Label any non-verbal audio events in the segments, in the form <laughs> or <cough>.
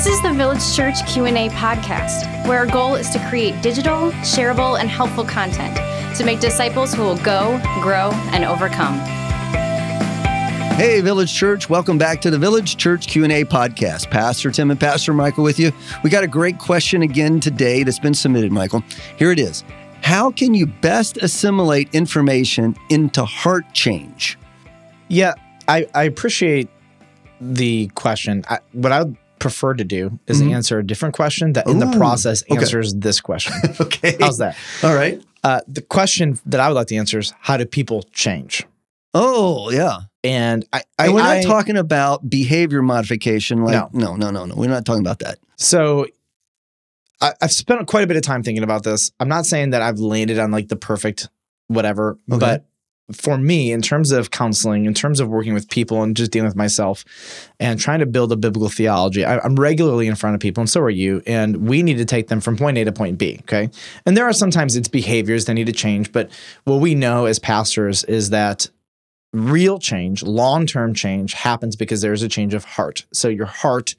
This is the Village Church Q&A podcast, where our goal is to create digital, shareable, and helpful content to make disciples who will go, grow, and overcome. Hey, Village Church, welcome back to the Village Church Q&A podcast. Pastor Tim and Pastor Michael with you. We got a great question again today that's been submitted, Michael. Here it is. How can you best assimilate information into heart change? Yeah, I, I appreciate the question. I, what I would prefer to do is Mhm. answer a different question that in the Ooh, process okay. answers this question. <laughs> okay. How's that? All right. Uh, the question that I would like to answer is how do people change? Oh, yeah. And I, I And we're not I- talking about behavior modification. Like, No. no, no, no, no. We're not talking about that. So I, I've spent quite a bit of time thinking about this. I'm not saying that I've landed on like the perfect whatever, Okay. but for me, in terms of counseling, in terms of working with people and just dealing with myself and trying to build a biblical theology, I, I'm regularly in front of people, and so are you. And we need to take them from point A to point B. Okay. And there are sometimes it's behaviors that need to change, but what we know as pastors is that real change, long term change happens because there's a change of heart. So your heart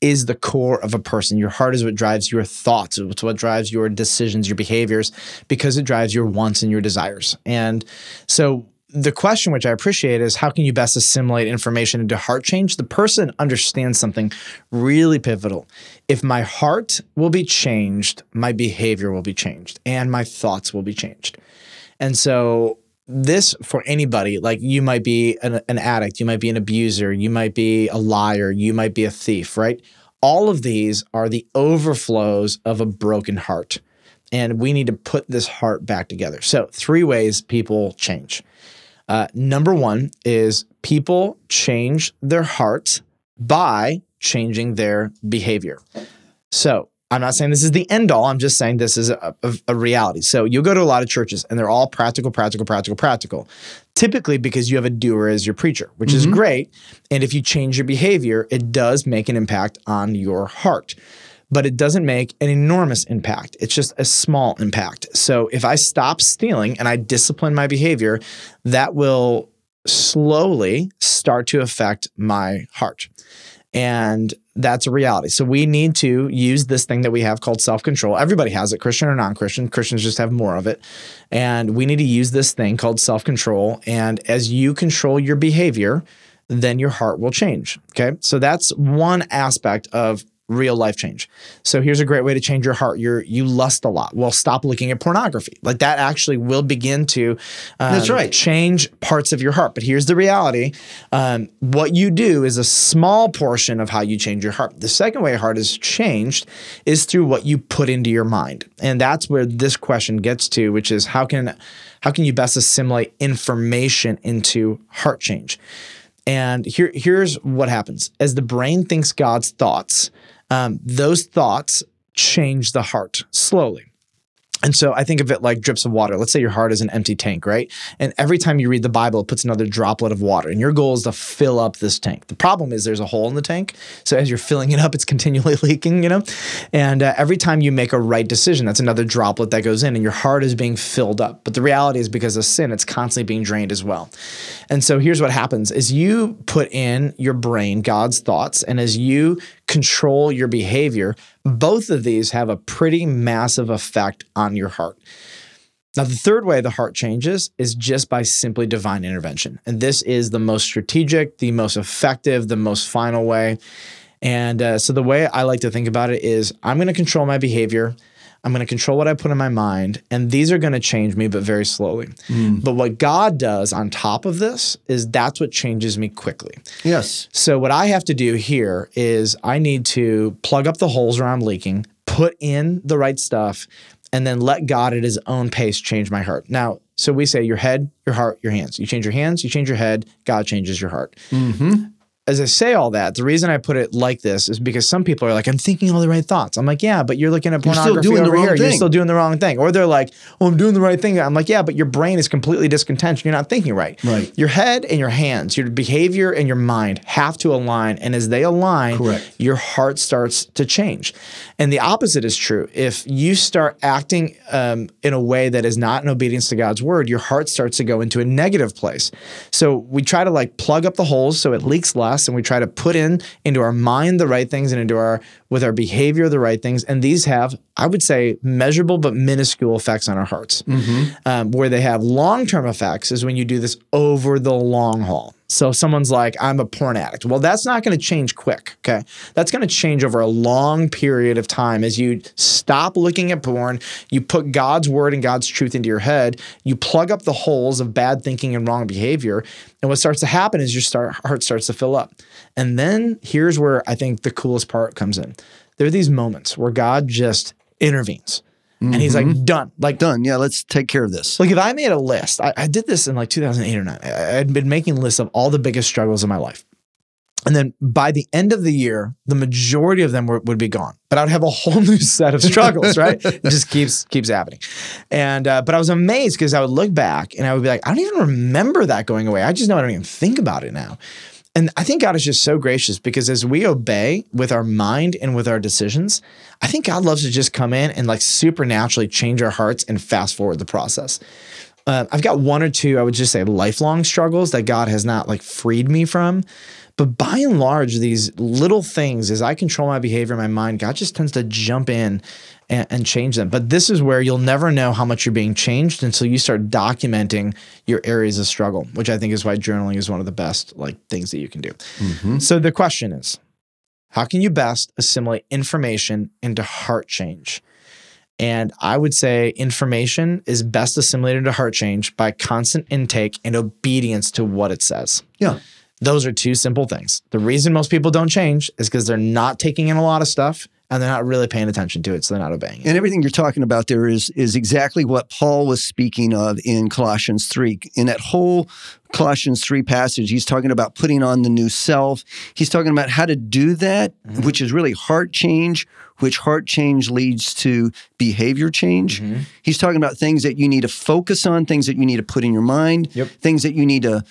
is the core of a person. Your heart is what drives your thoughts. It's what drives your decisions, your behaviors, because it drives your wants and your desires. And so the question, which I appreciate, is how can you best assimilate information into heart change? The person understands something really pivotal. If my heart will be changed, my behavior will be changed, and my thoughts will be changed. And so this for anybody. Like you might be an, an addict you might be an abuser you might be a liar you might be a thief right? All of these are the overflows of a broken heart and we need to put this heart back together. So three ways people change. Uh, number one is people change their heart by changing their behavior. So I'm not saying this is the end all. I'm just saying this is a, a, a reality. So you'll go to a lot of churches and they're all practical, practical, practical, practical. Typically because you have a doer as your preacher, which is mm-hmm. great. And if you change your behavior, it does make an impact on your heart. But it doesn't make an enormous impact. It's just a small impact. So if I stop stealing and I discipline my behavior, that will slowly start to affect my heart. And that's a reality. So we need to use this thing that we have called self control. Everybody has it, Christian or non Christian. Christians just have more of it. And we need to use this thing called self control. And as you control your behavior, then your heart will change. Okay. So that's one aspect of real life change. So here's a great way to change your heart. You're you lust a lot. Well, stop looking at pornography. Like that actually will begin to um, That's right. change parts of your heart. But here's the reality: um, what you do is a small portion of how you change your heart. The second way heart is changed is through what you put into your mind, and that's where this question gets to, which is how can how can you best assimilate information into heart change? And here, here's what happens as the brain thinks God's thoughts, um, those thoughts change the heart slowly. And so I think of it like drips of water. Let's say your heart is an empty tank, right? And every time you read the Bible, it puts another droplet of water. And your goal is to fill up this tank. The problem is there's a hole in the tank. So as you're filling it up, it's <laughs> continually leaking, you know? And uh, every time you make a right decision, that's another droplet that goes in, and your heart is being filled up. But the reality is because of sin, it's constantly being drained as well. And so here's what happens is you put in your brain God's thoughts, and as you control your behavior, both of these have a pretty massive effect on your heart. Now, the third way the heart changes is just by simply divine intervention. And this is the most strategic, the most effective, the most final way. And uh, so, the way I like to think about it is I'm going to control my behavior. I'm going to control what I put in my mind, and these are going to change me, but very slowly. But what God does on top of this is that's what changes me quickly. Yes. So what I have to do here is I need to plug up the holes where I'm leaking, put in the right stuff, and then let God at his own pace change my heart. Now, so we say your head, your heart, your hands. You change your hands, you change your head, God changes your heart. Mm-hmm. As I say all that, the reason I put it like this is because some people are like, I'm thinking all the right thoughts. I'm like, yeah, but you're looking at You're still pornography doing the over wrong here. You're still doing the wrong thing. Or they're like, oh, I'm doing the right thing. I'm like, yeah, but your brain is completely discontent. You're not thinking right. Right. Your head and your hands, your behavior and your mind have to align. And as they align, Correct. your heart starts to change. And the opposite is true. If you start acting um, in a way that is not in obedience to God's word, your heart starts to go into a negative place. So we try to like plug up the holes so it leaks less success and we try to put in into our mind the right things and into our with our behavior the right things. And these have i would say measurable but minuscule effects on our hearts. Um, where they have long-term effects is when you do this over the long haul so someone's like i'm a porn addict well that's not going to change quick okay? That's going to change over a long period of time. As you stop looking at porn you put god's word and god's truth into your head you plug up the holes of bad thinking and wrong behavior and what starts to happen is your start, heart starts to fill up. And then here's where i think the coolest part comes in. There are these moments where god just intervenes and he's like done like Done. Yeah, let's take care of this. like if I made a list, I, I did this in like 2008 or 9. I, I'd been making lists of all the biggest struggles in my life. And then by the end of the year, the majority of them were, would be gone. But I'd have a <laughs> whole new set of struggles, <laughs> right? It just keeps keeps happening. And uh, but I was amazed because I would look back and I would be like, I don't even remember that going away. I just know I don't even think about it now. And I think God is just so gracious because as we obey with our mind and with our decisions, I think God loves to just come in and like supernaturally change our hearts and fast forward the process. Uh, I've got one or two, I would just say, lifelong struggles that God has not like freed me from. But by and large, these little things, as I control my behavior, my mind, God just tends to jump in and, and change them. But this is where you'll never know how much you're being changed until you start documenting your areas of struggle, which I think is why journaling is one of the best like things that you can do. Mm-hmm. So the question is, how can you best assimilate information into heart change? And I would say information is best assimilated into heart change by constant intake and obedience to what it says. Yeah. Those are two simple things. The reason most people don't change is because they're not taking in a lot of stuff and they're not really paying attention to it, so they're not obeying it. And everything you're talking about there is is exactly what Paul was speaking of in Colossians 3. In that whole Colossians 3 passage, he's talking about putting on the new self. He's talking about how to do that, mm-hmm. which is really heart change, which heart change leads to behavior change. Mm-hmm. He's talking about things that you need to focus on, things that you need to put in your mind, Yep. things that you need to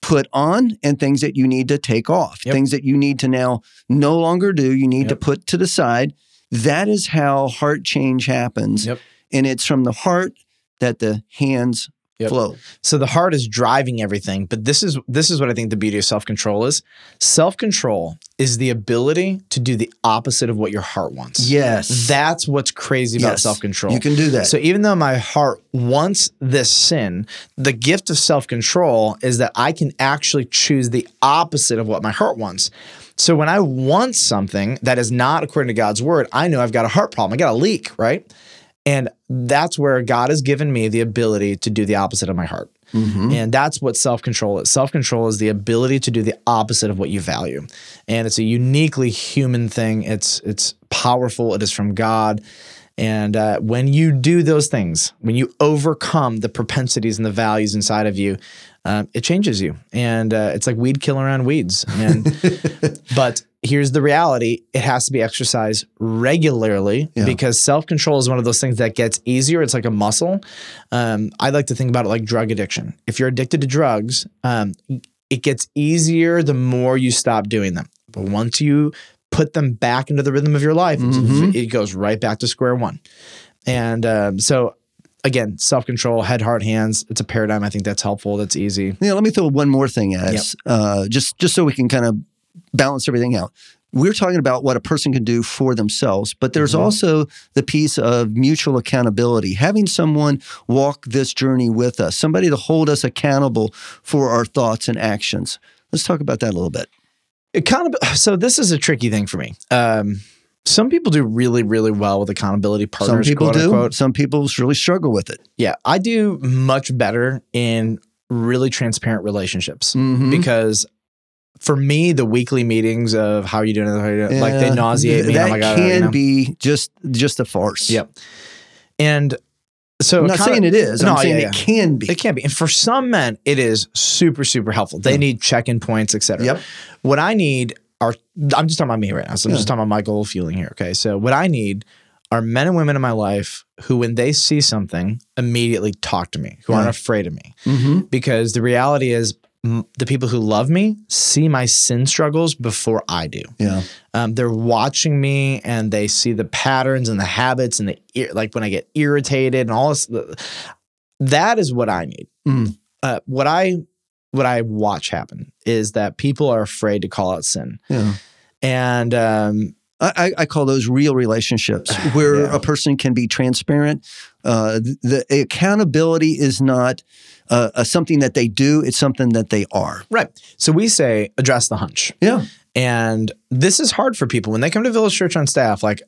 put on and things that you need to take off, Yep. things that you need to now no longer do, you need to put to the side. That is how heart change happens. Yep. And it's from the heart that the hands Yep. flow. So the heart is driving everything, but this is this is what I think the beauty of self-control is. Self-control is the ability to do the opposite of what your heart wants. Yes. That's what's crazy about Yes. self-control. You can do that. So even though my heart wants this sin, the gift of self-control is that I can actually choose the opposite of what my heart wants. So when I want something that is not according to God's word, I know I've got a heart problem. I got a leak, right? And that's where God has given me the ability to do the opposite of my heart. And that's what self control is. Self control is the ability to do the opposite of what you value. And it's a uniquely human thing. It's it's powerful. It is from God. And uh, when you do those things, when you overcome the propensities and the values inside of you, um, it changes you. And uh, it's like weed killing around weeds. And <laughs> but here's the reality: it has to be exercised regularly Yeah. because self control is one of those things that gets easier. It's like a muscle. Um, I like to think about it like drug addiction. If you're addicted to drugs, um, it gets easier the more you stop doing them. But once you put them back into the rhythm of your life, Mhm. it goes right back to square one. And um, so, again, self control, head, heart, hands. It's a paradigm. I think that's helpful. That's easy. Yeah, let me throw one more thing at us, uh, just just so we can kind of balance everything out. We're talking about what a person can do for themselves, but there's Mhm. also the piece of mutual accountability, having someone walk this journey with us, somebody to hold us accountable for our thoughts and actions. Let's talk about that a little bit. Accountability. So this is a tricky thing for me. Um, some people do really, really well with accountability partners. Some people do, unquote. some people really struggle with it. Yeah, I do much better in really transparent relationships Mhm. because for me, the weekly meetings of how are you doing, how you doing? like they Yeah, nauseate me. That oh my god, can you know? be just just a farce. Yep. And so I'm not account- saying it is. No, I'm saying yeah, it can be. It can be. And for some men, it is super, super helpful. They Yeah. need check-in points, et cetera. Yep. What I need are I'm just talking about me right now. So I'm Yeah. just talking about my goal feeling here. Okay. So what I need are men and women in my life who, when they see something, immediately talk to me, who Yeah. aren't afraid of me. hmm Because the reality is the people who love me see my sin struggles before I do. Yeah. Um, they're watching me and they see the patterns and the habits and the like when I get irritated and all this. That is what I need. Mm. Uh, what I what I watch happen is that people are afraid to call out sin, Yeah. and um, I, I call those real relationships <sighs> where Yeah. a person can be transparent. Uh, the, the accountability is not uh, uh, something that they do; it's something that they are. right. So we say address the hunch. Yeah, And this is hard for people when they come to Village Church on staff. Like,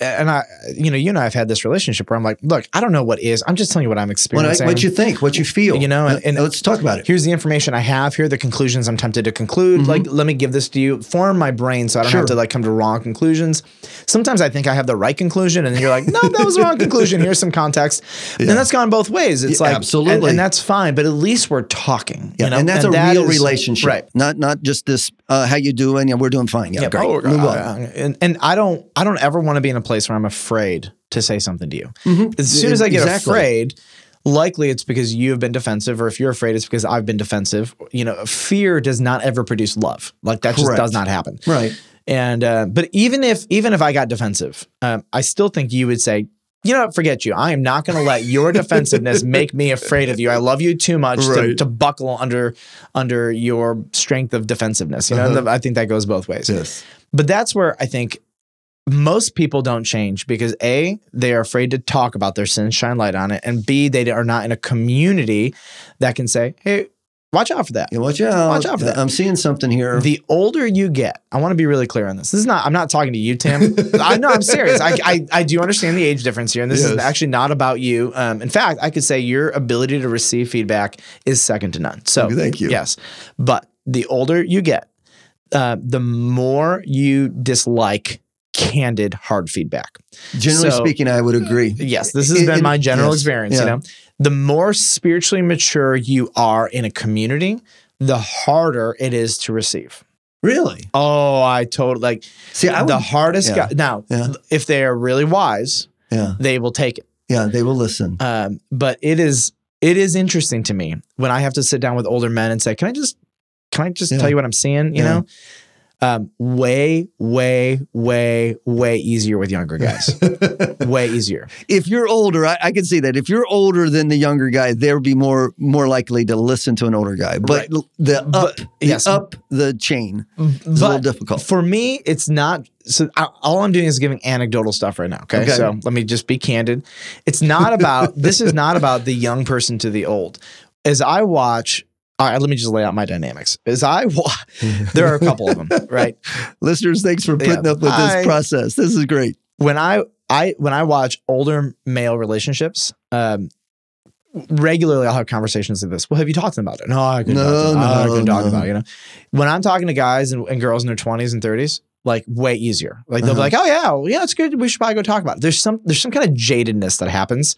and I, you know, you and I have had this relationship where I'm like, look, I don't know what is. I'm just telling you what I'm what, I, experiencing. what you think, what you feel. You know, and- Uh, and- let's talk about it. Here's the information I have. Here are the conclusions I'm tempted to conclude. Like, let me give this to you. Form my brain so I don't Sure. have to like come to wrong conclusions. Sometimes I think I have the right conclusion, and you're like, no, that was the wrong conclusion. Here's some context, and that's gone both ways. It's Yeah, like absolutely. and, and that's fine. But at least we're talking. Yeah, you know? and that's a that real is- relationship, right? Not not just this. Uh, how you doing? Yeah, we're doing fine. Yeah, Yeah, great. oh, Move uh, on. And, and I don't I don't ever want to be in a place where I'm afraid to say something to you. Mhm. As soon as I get Exactly. afraid, likely it's because you have been defensive, or if you're afraid, it's because I've been defensive. You know, fear does not ever produce love. Like that just does not happen. Right. And uh, but even if even if I got defensive, um, I still think you would say, you know, forget you. I am not going to let your defensiveness <laughs> make me afraid of you. I love you too much to, to buckle under under your strength of defensiveness. You know, Uh-huh. I think that goes both ways. Yes. But that's where I think most people don't change because A, they are afraid to talk about their sins, shine light on it, and B, they are not in a community that can say, hey, watch out for that. Yeah, watch out. Watch out for that. I'm seeing something here. The older you get, I want to be really clear on this. This is not, I'm not talking to you, Tim. <laughs> I know I'm serious. I, I, I do understand the age difference here, and this is actually not about you. Um, in fact, I could say your ability to receive feedback is second to none. So, Thank you. Yes. But the older you get, uh, the more you dislike candid, hard feedback. Generally so- speaking, I would agree. Yes, this has In- been in- my general yes, experience. yeah. You know, the more spiritually mature you are in a community, the harder it is to receive. Really? Oh, I totally like See, I would. the hardest yeah, guy. Now, yeah. if they are really wise, yeah, they will take it. yeah, they will listen. Um, but it is it is interesting to me when I have to sit down with older men and say, "Can I just can I just Yeah. tell you what I'm seeing?" You know, um, way, way, way, way easier with younger guys. <laughs> way easier. if you're older, I, I can see that. If you're older than the younger guy, they'll be more more likely to listen to an older guy. But Right. the up, But- the yes. up the chain is a little difficult. For me, it's not. So I, all I'm doing is giving anecdotal stuff right now. Okay? Okay. So let me just be candid. It's not about. this is not about the young person to the old. As I watch. All right, let me just lay out my dynamics. As I watch, <laughs> there are a couple of them, right? <laughs> Listeners, thanks for putting Yeah. up with I- this process. This is great. When I I when I watch older male relationships, um, regularly I'll have conversations like this. Well, have you talked to them about it? No, I couldn't No, talk to them. I no, couldn't talk no. about it. You know, when I'm talking to guys and, and girls in their 20s and 30s, like way easier. Like they'll Uh-huh. be like, "Oh yeah, well, yeah, it's good. We should probably go talk about it." There's some there's some kind of jadedness that happens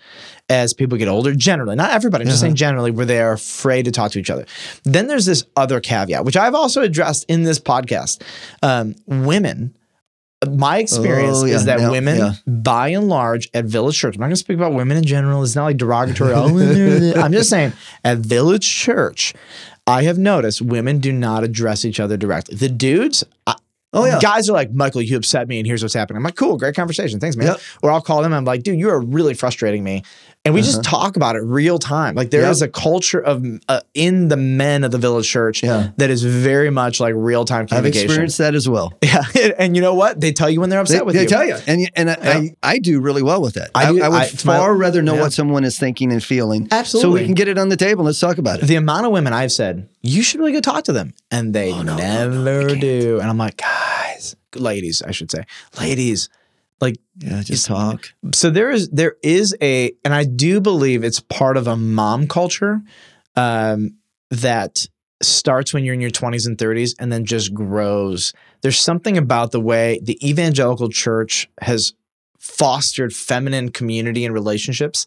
as people get older. Generally, not everybody. I'm just Uh-huh. saying generally, where they are afraid to talk to each other. Then there's this other caveat, which I've also addressed in this podcast. Um, women. My experience Oh, yeah, is that women, yeah. by and large, at Village Church, I'm not going to speak about women in general. It's not like derogatory. <laughs> oh, I'm just saying, at Village Church, I have noticed women do not address each other directly. The dudes, I, Oh yeah. guys are like, Michael, you upset me, and here's what's happening. I'm like, cool, great conversation. Thanks, man. Yep. Or I'll call them. I'm like, dude, you are really frustrating me. And we just talk about it real time. Like there is Uh-huh. Yep. a culture of uh, in the men of the village church Yeah. that is very much like real time I've experienced that as well. <laughs> Yeah, and you know what? They tell you when they're They, upset with they you. They tell you, and and I, I, I do really well with that. I I, do- I would it's my- far rather know yeah. what someone is thinking and feeling, absolutely, so we can get it on the table. Let's talk about it. the amount of women I've said, you should really go talk to them. And they Oh, no, no, never no, can't. do. And I'm like, guys, ladies, I should say, ladies. Like, Yeah, just talk. so there is there is a, and I do believe it's part of a mom culture um, that starts when you're in your 20s and 30s and then just grows. There's something about the way the evangelical church has fostered feminine community and relationships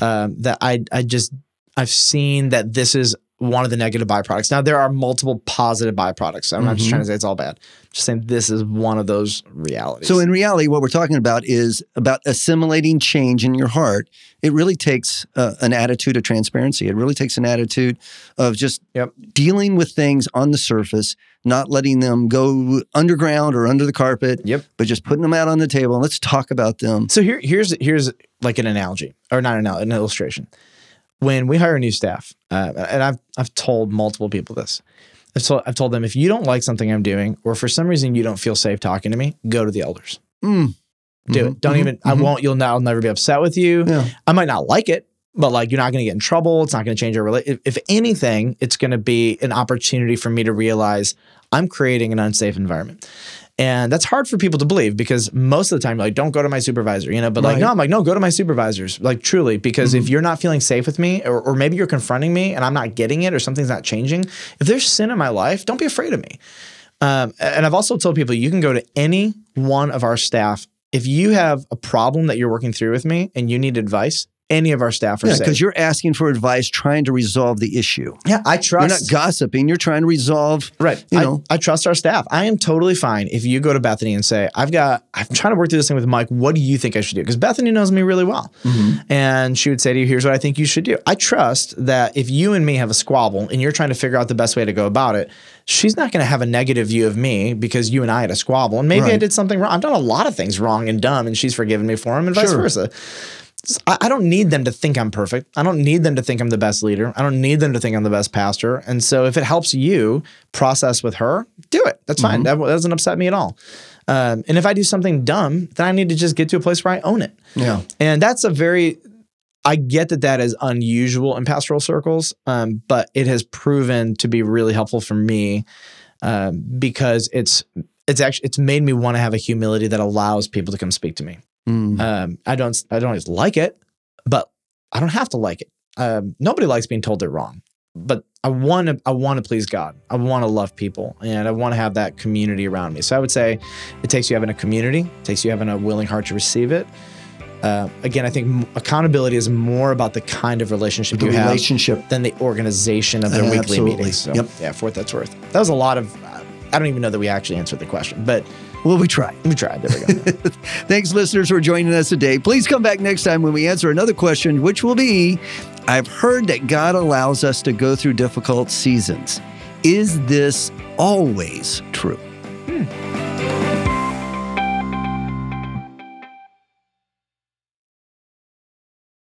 um, that I I just I've seen that this is one of the negative byproducts. Now there are multiple positive byproducts. I'm not just trying to say it's all bad. I'm just saying this is one of those realities. So in reality, what we're talking about is about assimilating change in your heart. It really takes uh, an attitude of transparency. It really takes an attitude of just Yep. dealing with things on the surface, not letting them go underground or under the carpet. Yep. But just putting them out on the table and let's talk about them. So here, here's here's like an analogy, or not an an illustration. When we hire new staff, uh, and I've I've told multiple people this. I've told, I've told them if you don't like something I'm doing, or for some reason you don't feel safe talking to me, go to the elders. Mm. Do Mhm, it. Don't mhm, even. I mhm. won't. You'll now never be upset with you. Yeah. I might not like it, but like you're not going to get in trouble. It's not going to change your relationship. If anything, it's going to be an opportunity for me to realize I'm creating an unsafe environment. And that's hard for people to believe because most of the time, like, don't go to my supervisor, you know. But like, Right. no, I'm like, no, go to my supervisors, like, truly, because if you're not feeling safe with me, or, or maybe you're confronting me and I'm not getting it, or something's not changing, if there's sin in my life, don't be afraid of me. Um, and I've also told people you can go to any one of our staff if you have a problem that you're working through with me and you need advice. Any of our staff are Yeah, because you're asking for advice, trying to resolve the issue. yeah, I trust. You're not gossiping. You're trying to resolve. Right. You I, know. I trust our staff. I am totally fine if you go to Bethany and say, I've got, I'm trying to work through this thing with Mike. What do you think I should do? Because Bethany knows me really well. Mm-hmm. And she would say to you, here's what I think you should do. I trust that if you and me have a squabble and you're trying to figure out the best way to go about it, she's not going to have a negative view of me because you and I had a squabble. And maybe I did something wrong. I've done a lot of things wrong and dumb, and she's forgiven me for them, and vice versa. I don't need them to think I'm perfect. I don't need them to think I'm the best leader. I don't need them to think I'm the best pastor. And so if it helps you process with her, do it. That's fine. That, that doesn't upset me at all. Um, and if I do something dumb, then I need to just get to a place where I own it. Yeah. And that's a very, I get that that is unusual in pastoral circles, um, but it has proven to be really helpful for me um, because it's it's actually it's made me want to have a humility that allows people to come speak to me. Mm. Um, I don't I don't always like it, but I don't have to like it. Um, nobody likes being told they're wrong, but I want to I want to please God. I want to love people, and I want to have that community around me. So I would say it takes you having a community, it takes you having a willing heart to receive it. Uh, again, I think m- accountability is more about the kind of relationship the you have than the organization of their Uh, weekly absolutely. meetings. So, Yep. Yeah, for what that's worth. That was a lot of. I don't even know that we actually answered the question, but Well, we try. we tried. There we go. <laughs> Thanks, listeners, for joining us today. Please come back next time when we answer another question, which will be I've heard that God allows us to go through difficult seasons. Is this always true? Hmm.